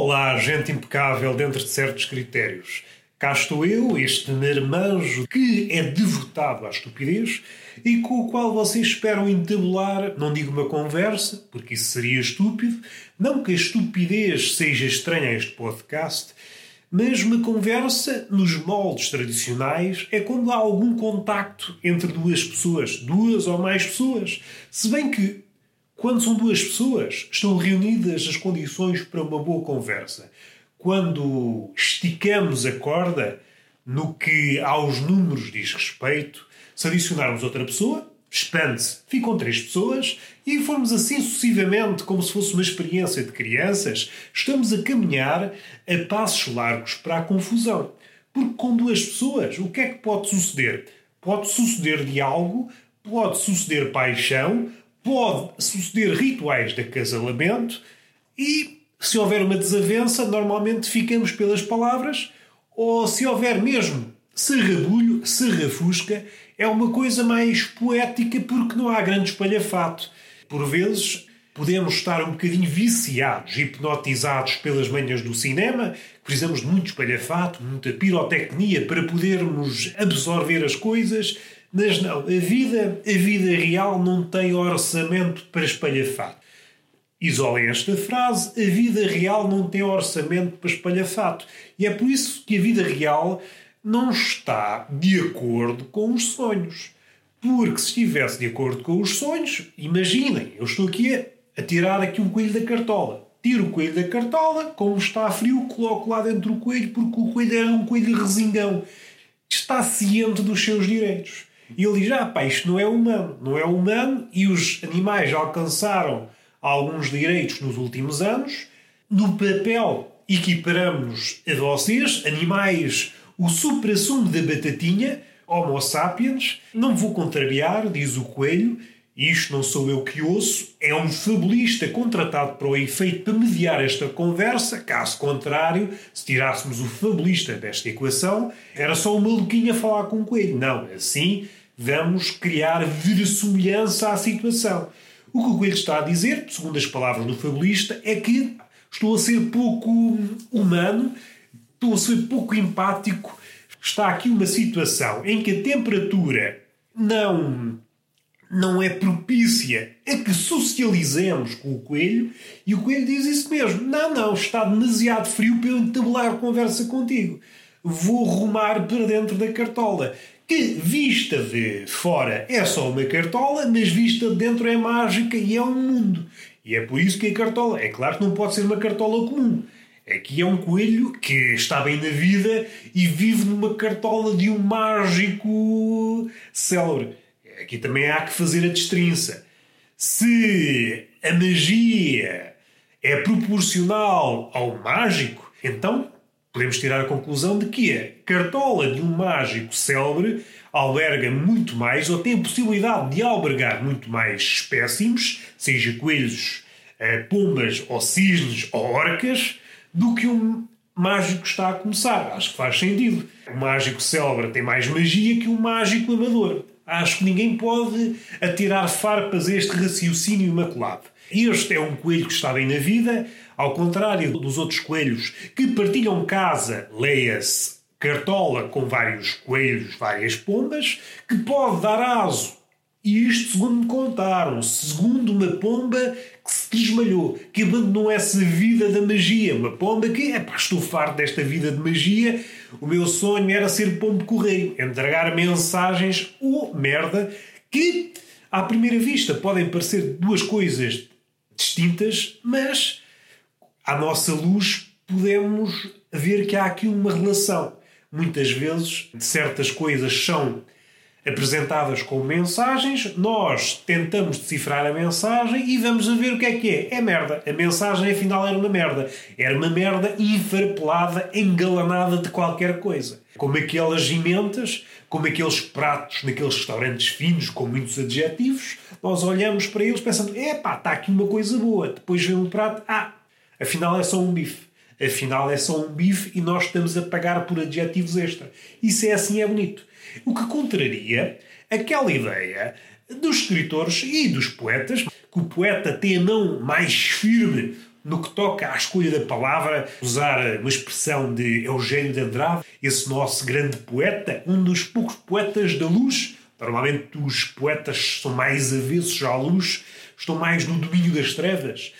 Olá, gente impecável dentro de certos critérios. Cá estou eu, este marmanjo que é devotado à estupidez e com o qual vocês esperam entabular, não digo uma conversa, porque isso seria estúpido, não que a estupidez seja estranha a este podcast, mas uma conversa nos moldes tradicionais é quando há algum contacto entre duas pessoas, duas ou mais pessoas. Se bem que quando são duas pessoas, estão reunidas as condições para uma boa conversa. Quando esticamos a corda no que aos números diz respeito, se adicionarmos outra pessoa, expande-se, ficam três pessoas e formos assim sucessivamente, como se fosse uma experiência de crianças, estamos a caminhar a passos largos para a confusão. Porque com duas pessoas, o que é que pode suceder? Pode suceder diálogo, pode suceder paixão, pode suceder rituais de acasalamento e, se houver uma desavença, normalmente ficamos pelas palavras, ou se houver mesmo serrabulho, serrafusca, é uma coisa mais poética porque não há grande espalhafato. Por vezes podemos estar um bocadinho viciados, hipnotizados pelas manhas do cinema, precisamos de muito espalhafato, muita pirotecnia para podermos absorver as coisas mas não, a vida, a vida real não tem orçamento para espalhafato. Isolem esta frase: a vida real não tem orçamento para espalhafato. E é por isso que a vida real não está de acordo com os sonhos. Porque se estivesse de acordo com os sonhos, imaginem, eu estou aqui a, tirar aqui um coelho da cartola. Tiro o coelho da cartola, como está frio, coloco lá dentro o coelho, porque o coelho é um coelho resingão. Está ciente dos seus direitos. E ele diz: Ah, pá, isto não é humano, não é humano, e os animais alcançaram alguns direitos nos últimos anos. No papel, equiparamos a vocês, animais, o supra-sumo da batatinha, Homo sapiens. Não vou contrariar, diz o coelho, isto não sou eu que ouço, é um fabulista contratado para o efeito para mediar esta conversa. Caso contrário, se tirássemos o fabulista desta equação, era só um maluquinho a falar com o coelho. Não, assim Vamos criar verossimilhança à situação. O que o Coelho está a dizer, segundo as palavras do fabulista, é que estou a ser pouco humano, estou a ser pouco empático. Está aqui uma situação em que a temperatura não não é propícia a que socializemos com o coelho e o coelho diz isso mesmo. Não, não, está demasiado frio para eu entabular conversa contigo. Vou rumar para dentro da cartola que vista de fora é só uma cartola, mas vista de dentro é mágica e é um mundo. E é por isso que a cartola, é claro que não pode ser uma cartola comum. Aqui é um coelho que está bem na vida e vive numa cartola de um mágico célebre. Aqui também há que fazer a destrinça. Se a magia é proporcional ao mágico, então Podemos tirar a conclusão de que a cartola de um mágico célebre alberga muito mais ou tem a possibilidade de albergar muito mais espécimes, seja coelhos, eh, pombas ou cisnes ou orcas, do que um mágico está a começar. Acho que faz sentido. O mágico célebre tem mais magia que um mágico amador. Acho que ninguém pode atirar farpas a este raciocínio imaculado. Este é um coelho que está bem na vida, ao contrário dos outros coelhos que partilham casa, leia-se cartola com vários coelhos, várias pombas, que pode dar aso. E isto segundo me contaram, segundo uma pomba que se desmalhou, que abandonou essa vida da magia. Uma pomba que, é estou farto desta vida de magia, o meu sonho era ser pombo correio, entregar mensagens ou oh, merda que, à primeira vista, podem parecer duas coisas distintas, mas à nossa luz, podemos ver que há aqui uma relação. Muitas vezes, certas coisas são apresentadas como mensagens, nós tentamos decifrar a mensagem e vamos a ver o que é que é. É merda. A mensagem afinal era uma merda. Era uma merda enfarpelada, engalanada de qualquer coisa. Como aquelas imentas, como aqueles pratos naqueles restaurantes finos com muitos adjetivos, nós olhamos para eles pensando, epá, está aqui uma coisa boa. Depois vem um prato, ah, Afinal é só um bife. Afinal é só um bife e nós estamos a pagar por adjetivos extra. Isso é assim, é bonito. O que contraria aquela ideia dos escritores e dos poetas, que o poeta tem a mão mais firme no que toca à escolha da palavra, usar uma expressão de Eugênio de Andrade, esse nosso grande poeta, um dos poucos poetas da luz. Normalmente os poetas são mais avessos à luz, estão mais no domínio das trevas.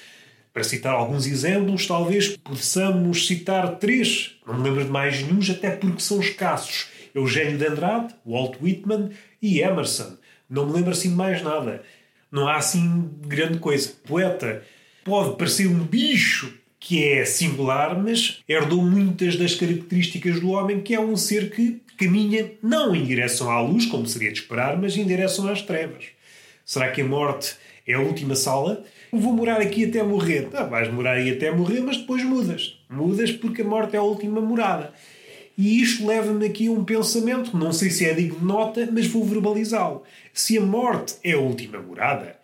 Para citar alguns exemplos, talvez possamos citar três, não me lembro de mais nenhum, até porque são escassos. Eugênio de Andrade, Walt Whitman e Emerson. Não me lembro assim de mais nada. Não há assim grande coisa. Poeta pode parecer um bicho que é singular, mas herdou muitas das características do homem, que é um ser que caminha não em direção à luz, como seria de esperar, mas em direção às trevas. Será que a morte é a última sala? Vou morar aqui até morrer. Ah, vais morar aí até morrer, mas depois mudas. Mudas porque a morte é a última morada. E isto leva-me aqui a um pensamento, não sei se é digno de nota, mas vou verbalizá-lo. Se a morte é a última morada,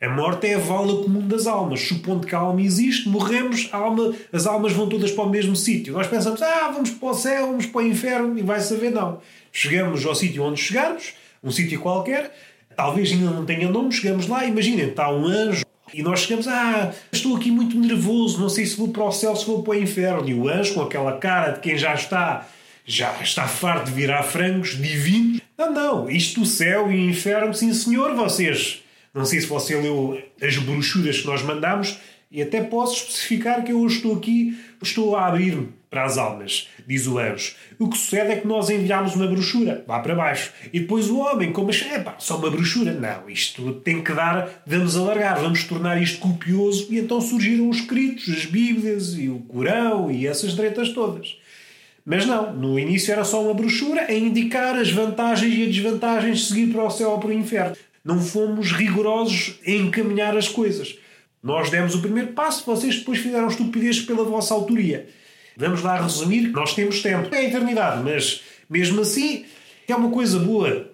a morte é a vala comum das almas. Supondo que a alma existe, morremos, alma, as almas vão todas para o mesmo sítio. Nós pensamos, ah, vamos para o céu, vamos para o inferno, e vai saber, não. Chegamos ao sítio onde chegarmos, um sítio qualquer, talvez ainda não tenha nome, chegamos lá, imaginem, está um anjo, e nós chegamos, ah, estou aqui muito nervoso, não sei se vou para o céu, se vou para o inferno. E o anjo, com aquela cara de quem já está, já está farto de virar frangos divinos. Não, não, isto do céu e inferno, sim senhor, vocês não sei se você leu as brochuras que nós mandamos e até posso especificar que eu estou aqui, estou a abrir-me para as almas, diz o anjo. O que sucede é que nós enviámos uma brochura, lá para baixo. E depois o homem, como achei, pá, só uma brochura. Não, isto tem que dar, vamos alargar, vamos tornar isto copioso. E então surgiram os escritos, as Bíblias e o Corão e essas direitas todas. Mas não, no início era só uma brochura a indicar as vantagens e as desvantagens de seguir para o céu ou para o inferno não fomos rigorosos em encaminhar as coisas. Nós demos o primeiro passo, vocês depois fizeram estupidez pela vossa autoria. Vamos lá resumir, nós temos tempo. É a eternidade, mas mesmo assim é uma coisa boa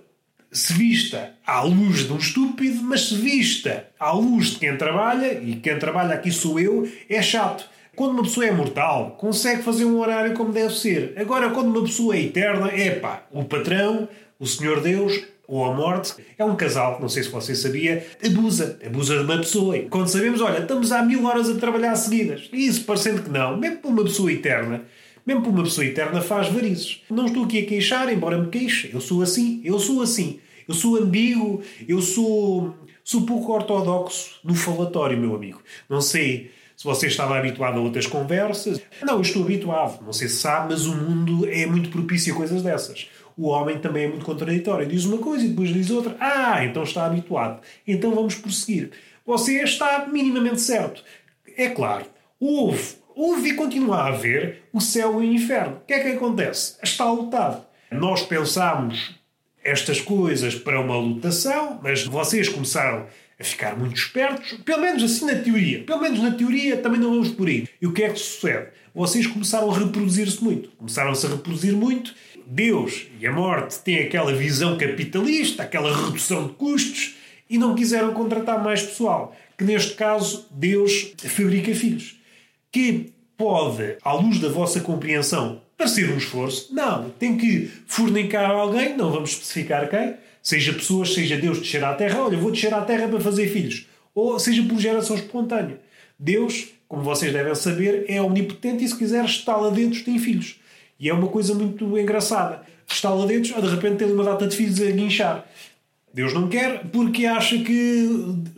se vista à luz de um estúpido, mas se vista à luz de quem trabalha, e quem trabalha aqui sou eu, é chato. Quando uma pessoa é mortal, consegue fazer um horário como deve ser. Agora, quando uma pessoa é eterna, é pá, o patrão, o Senhor Deus, ou a morte, é um casal, não sei se você sabia, abusa, abusa de uma pessoa. Quando sabemos, olha, estamos há mil horas a trabalhar seguidas. E isso, parecendo que não, mesmo para uma pessoa eterna, mesmo para uma pessoa eterna faz varizes. Não estou aqui a queixar, embora me queixe. Eu sou assim, eu sou assim. Eu sou ambíguo, eu sou, sou pouco ortodoxo no falatório, meu amigo. Não sei se você estava habituado a outras conversas. Não, eu estou habituado. Não sei se sabe, mas o mundo é muito propício a coisas dessas o homem também é muito contraditório. Diz uma coisa e depois diz outra. Ah, então está habituado. Então vamos prosseguir. Você está minimamente certo. É claro, houve, houve e continua a haver o céu e o inferno. O que é que acontece? Está lutado. Nós pensámos estas coisas para uma lutação, mas vocês começaram a ficar muito espertos, pelo menos assim na teoria. Pelo menos na teoria também não vamos por aí. E o que é que sucede? Vocês começaram a reproduzir-se muito. Começaram-se a reproduzir muito Deus e a morte têm aquela visão capitalista, aquela redução de custos e não quiseram contratar mais pessoal. Que neste caso Deus fabrica filhos. Que pode, à luz da vossa compreensão, parecer um esforço. Não, tem que fornicar alguém, não vamos especificar quem, seja pessoas, seja Deus descer à terra, olha, vou descer à terra para fazer filhos. Ou seja por geração espontânea. Deus, como vocês devem saber, é omnipotente e se quiser está lá dentro tem filhos. E é uma coisa muito engraçada. Está lá dentro, de repente tem uma data de filhos a guinchar. Deus não quer porque acha que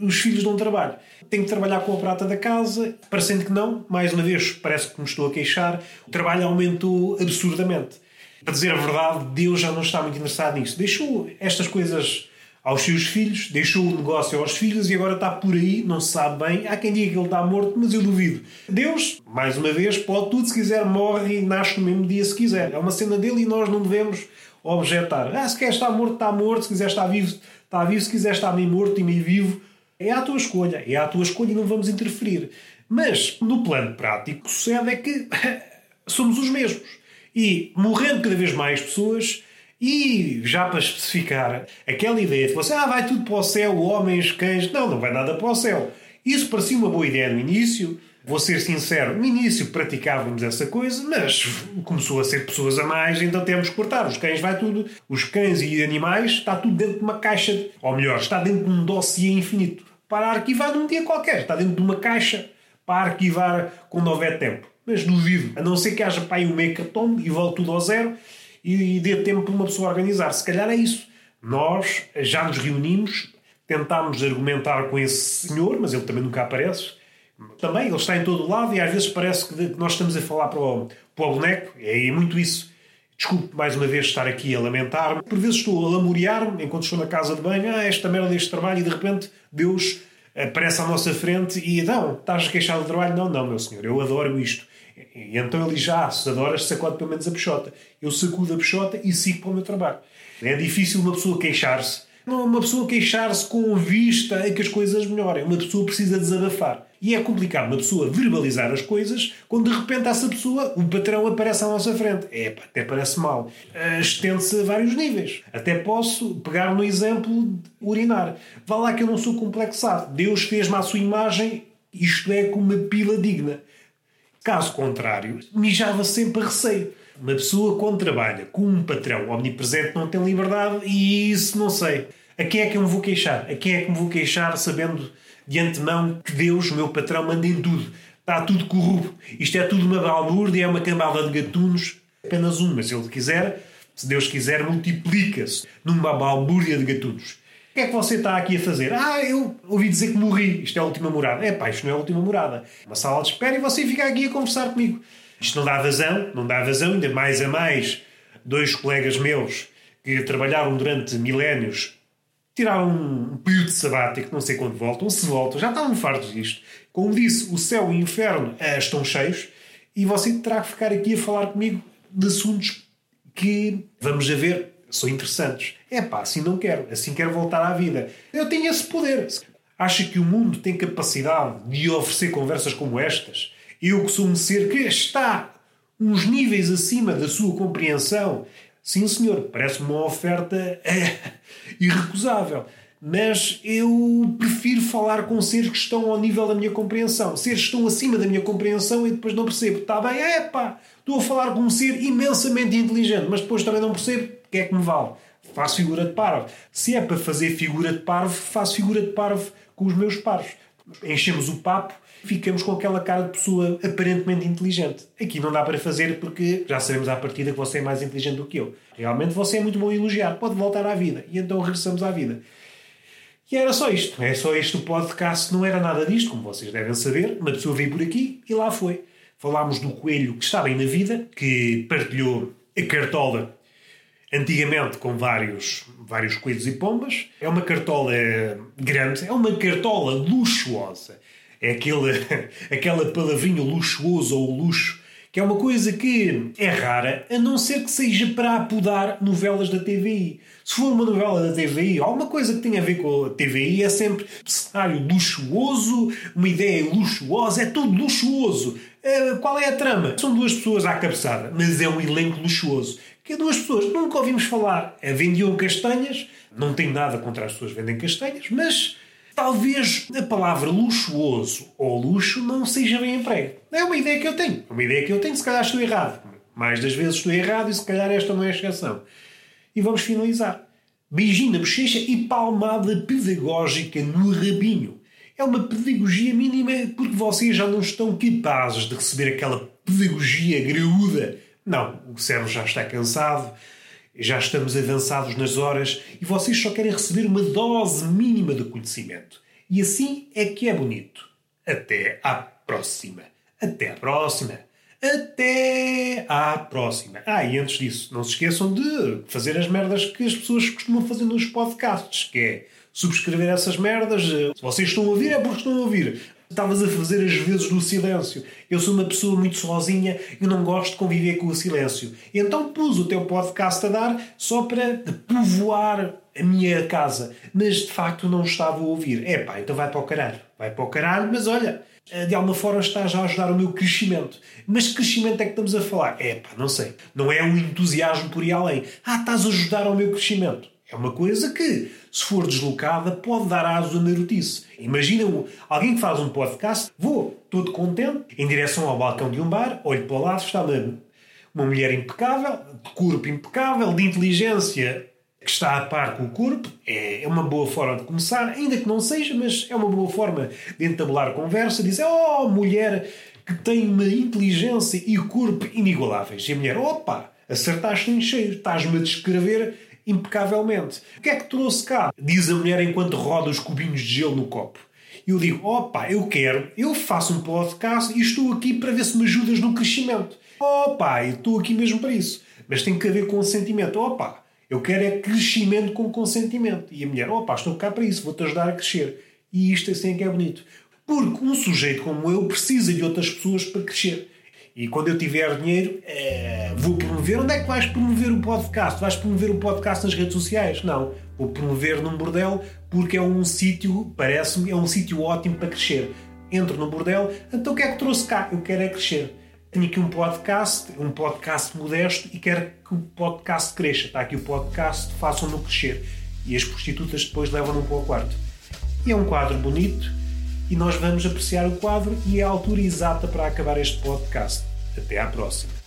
os filhos não trabalham. Tem que trabalhar com a prata da casa, parecendo que não. Mais uma vez, parece que me estou a queixar. O trabalho aumentou absurdamente. Para dizer a verdade, Deus já não está muito interessado nisso. Deixou estas coisas aos seus filhos, deixou o negócio aos filhos e agora está por aí, não se sabe bem. Há quem diga que ele está morto, mas eu duvido. Deus, mais uma vez, pode tudo, se quiser, morre e nasce no mesmo dia se quiser. É uma cena dele e nós não devemos objetar. Ah, se quer estar morto, está morto, se quiser estar vivo, está vivo, se quiser estar meio morto e meio vivo, é a tua escolha. É a tua escolha e não vamos interferir. Mas, no plano prático, o que sucede é que somos os mesmos. E morrendo cada vez mais pessoas, e já para especificar, aquela ideia de você, ah, vai tudo para o céu, homens, cães. Não, não vai nada para o céu. Isso parecia uma boa ideia no início. Vou ser sincero, no início praticávamos essa coisa, mas começou a ser pessoas a mais, então temos que cortar. Os cães vai tudo, os cães e animais, está tudo dentro de uma caixa, ou melhor, está dentro de um dossiê infinito. Para arquivar num dia qualquer, está dentro de uma caixa para arquivar quando houver tempo. Mas duvido, a não ser que haja pai um hecatombe e volte tudo ao zero e dê tempo para uma pessoa organizar. Se calhar é isso. Nós já nos reunimos, tentámos argumentar com esse senhor, mas ele também nunca aparece. Também ele está em todo lado e às vezes parece que nós estamos a falar para o, para o boneco. É muito isso. Desculpe mais uma vez estar aqui a lamentar. Por vezes estou a lamorear-me enquanto estou na casa de banho. Ah, esta merda deste trabalho e de repente Deus aparece à nossa frente e não, estás a queixar do trabalho? Não, não, meu senhor, eu adoro isto. E então ele já, se adoras, sacode pelo menos a peixota. Eu sacudo a peixota e sigo para o meu trabalho. É difícil uma pessoa queixar-se. Não é uma pessoa queixar-se com vista a que as coisas melhorem. Uma pessoa precisa desabafar. E é complicado uma pessoa verbalizar as coisas quando de repente essa pessoa, o patrão, aparece à nossa frente. É, até parece mal. Uh, Estende-se a vários níveis. Até posso pegar no exemplo de urinar. Vá lá que eu não sou complexado. Deus fez-me à sua imagem, isto é, com uma pila digna. Caso contrário, mijava sempre a receio. Uma pessoa quando trabalha com um patrão omnipresente não tem liberdade e isso não sei. A quem é que eu me vou queixar? A quem é que me vou queixar sabendo de antemão que Deus, meu patrão, manda em tudo? Está tudo corrupto. Isto é tudo uma balbúrdia, é uma cambada de gatunos. Apenas um, mas se ele quiser, se Deus quiser, multiplica-se numa balbúrdia de gatunos. O que é que você está aqui a fazer? Ah, eu ouvi dizer que morri. Isto é a última morada. É pá, isto não é a última morada. Uma sala de espera e você fica aqui a conversar comigo. Isto não dá vazão, não dá vazão, ainda mais a mais. Dois colegas meus que trabalharam durante milénios tiraram um período sabático, não sei quando voltam, se voltam, já estavam fartos disto. Como disse, o céu e o inferno eh, estão cheios e você terá que ficar aqui a falar comigo de assuntos que, vamos a ver, são interessantes. É pá, assim não quero, assim quero voltar à vida. Eu tenho esse poder. Acha que o mundo tem capacidade de oferecer conversas como estas? Eu que sou um ser que está uns níveis acima da sua compreensão. Sim, senhor, parece-me uma oferta é, irrecusável. Mas eu prefiro falar com seres que estão ao nível da minha compreensão. Seres que estão acima da minha compreensão e depois não percebo. Está bem, é pá, estou a falar com um ser imensamente inteligente, mas depois também não percebo o que é que me vale. Faço figura de parvo. Se é para fazer figura de parvo, faço figura de parvo com os meus pares. Enchemos o papo ficamos com aquela cara de pessoa aparentemente inteligente. Aqui não dá para fazer porque já sabemos à partida que você é mais inteligente do que eu. Realmente você é muito bom a elogiar, pode voltar à vida. E então regressamos à vida. E era só isto. É só este o podcast. Não era nada disto, como vocês devem saber. Uma pessoa veio por aqui e lá foi. Falámos do coelho que está bem na vida, que partilhou a cartola antigamente com vários, vários coelhos e pombas. É uma cartola grande, é uma cartola luxuosa é aquele, aquela palavrinha luxuoso ou luxo, que é uma coisa que é rara, a não ser que seja para apodar novelas da TVI. Se for uma novela da TVI, alguma coisa que tenha a ver com a TVI, é sempre cenário luxuoso, uma ideia luxuosa, é tudo luxuoso. Uh, qual é a trama? São duas pessoas à cabeçada, mas é um elenco luxuoso. Que é duas pessoas, nunca ouvimos falar. Vendiam castanhas, não tenho nada contra as pessoas que vendem castanhas, mas talvez a palavra luxuoso ou luxo não seja bem emprego. É uma ideia que eu tenho. Uma ideia que eu tenho, se calhar estou errado. Mais das vezes estou errado e se calhar esta não é a exceção. E vamos finalizar. Beijinho na bochecha e palmada pedagógica no rabinho. É uma pedagogia mínima porque vocês já não estão capazes de receber aquela pedagogia graúda. Não, o cérebro já está cansado, já estamos avançados nas horas e vocês só querem receber uma dose mínima de conhecimento. E assim é que é bonito. Até à próxima. Até à próxima. Até à próxima. Ah, e antes disso, não se esqueçam de fazer as merdas que as pessoas costumam fazer nos podcasts, que é subscrever essas merdas. Se vocês estão a ouvir, é porque estão a ouvir. Estavas a fazer as vezes do silêncio. Eu sou uma pessoa muito sozinha e não gosto de conviver com o silêncio. Então pus o teu podcast a dar só para povoar a minha casa. Mas de facto não estava a ouvir. É pá, então vai para o caralho. Vai para o caralho, mas olha, de alguma forma estás a ajudar o meu crescimento. Mas que crescimento é que estamos a falar? É pá, não sei. Não é um entusiasmo por ir além. Ah, estás a ajudar ao meu crescimento. É uma coisa que, se for deslocada, pode dar aso a neurotice. Imagina alguém que faz um podcast, vou todo contente, em direção ao balcão de um bar, olho para o lado, está uma, uma mulher impecável, de corpo impecável, de inteligência que está a par com o corpo, é, é uma boa forma de começar, ainda que não seja, mas é uma boa forma de entabular conversa, dizer, oh, mulher que tem uma inteligência e corpo inigualáveis. E a mulher, opa, acertaste em cheio, estás-me a descrever impecavelmente. O que é que trouxe cá? Diz a mulher enquanto roda os cubinhos de gelo no copo. E eu digo, opa, eu quero, eu faço um podcast e estou aqui para ver se me ajudas no crescimento. Opa, eu estou aqui mesmo para isso. Mas tem que haver consentimento. Opa, eu quero é crescimento com consentimento. E a mulher, opa, estou cá para isso, vou-te ajudar a crescer. E isto assim é que é bonito. Porque um sujeito como eu precisa de outras pessoas para crescer. E quando eu tiver dinheiro, é, vou promover. Onde é que vais promover o podcast? Vais promover o podcast nas redes sociais? Não. Vou promover num bordel porque é um sítio, parece-me, é um sítio ótimo para crescer. Entro no bordel, então o que é que trouxe cá? Eu quero é crescer. Tenho aqui um podcast, um podcast modesto e quero que o podcast cresça. Está aqui o podcast, façam-no crescer. E as prostitutas depois levam-no para o quarto. E é um quadro bonito e nós vamos apreciar o quadro e é a altura exata para acabar este podcast. Até à próxima.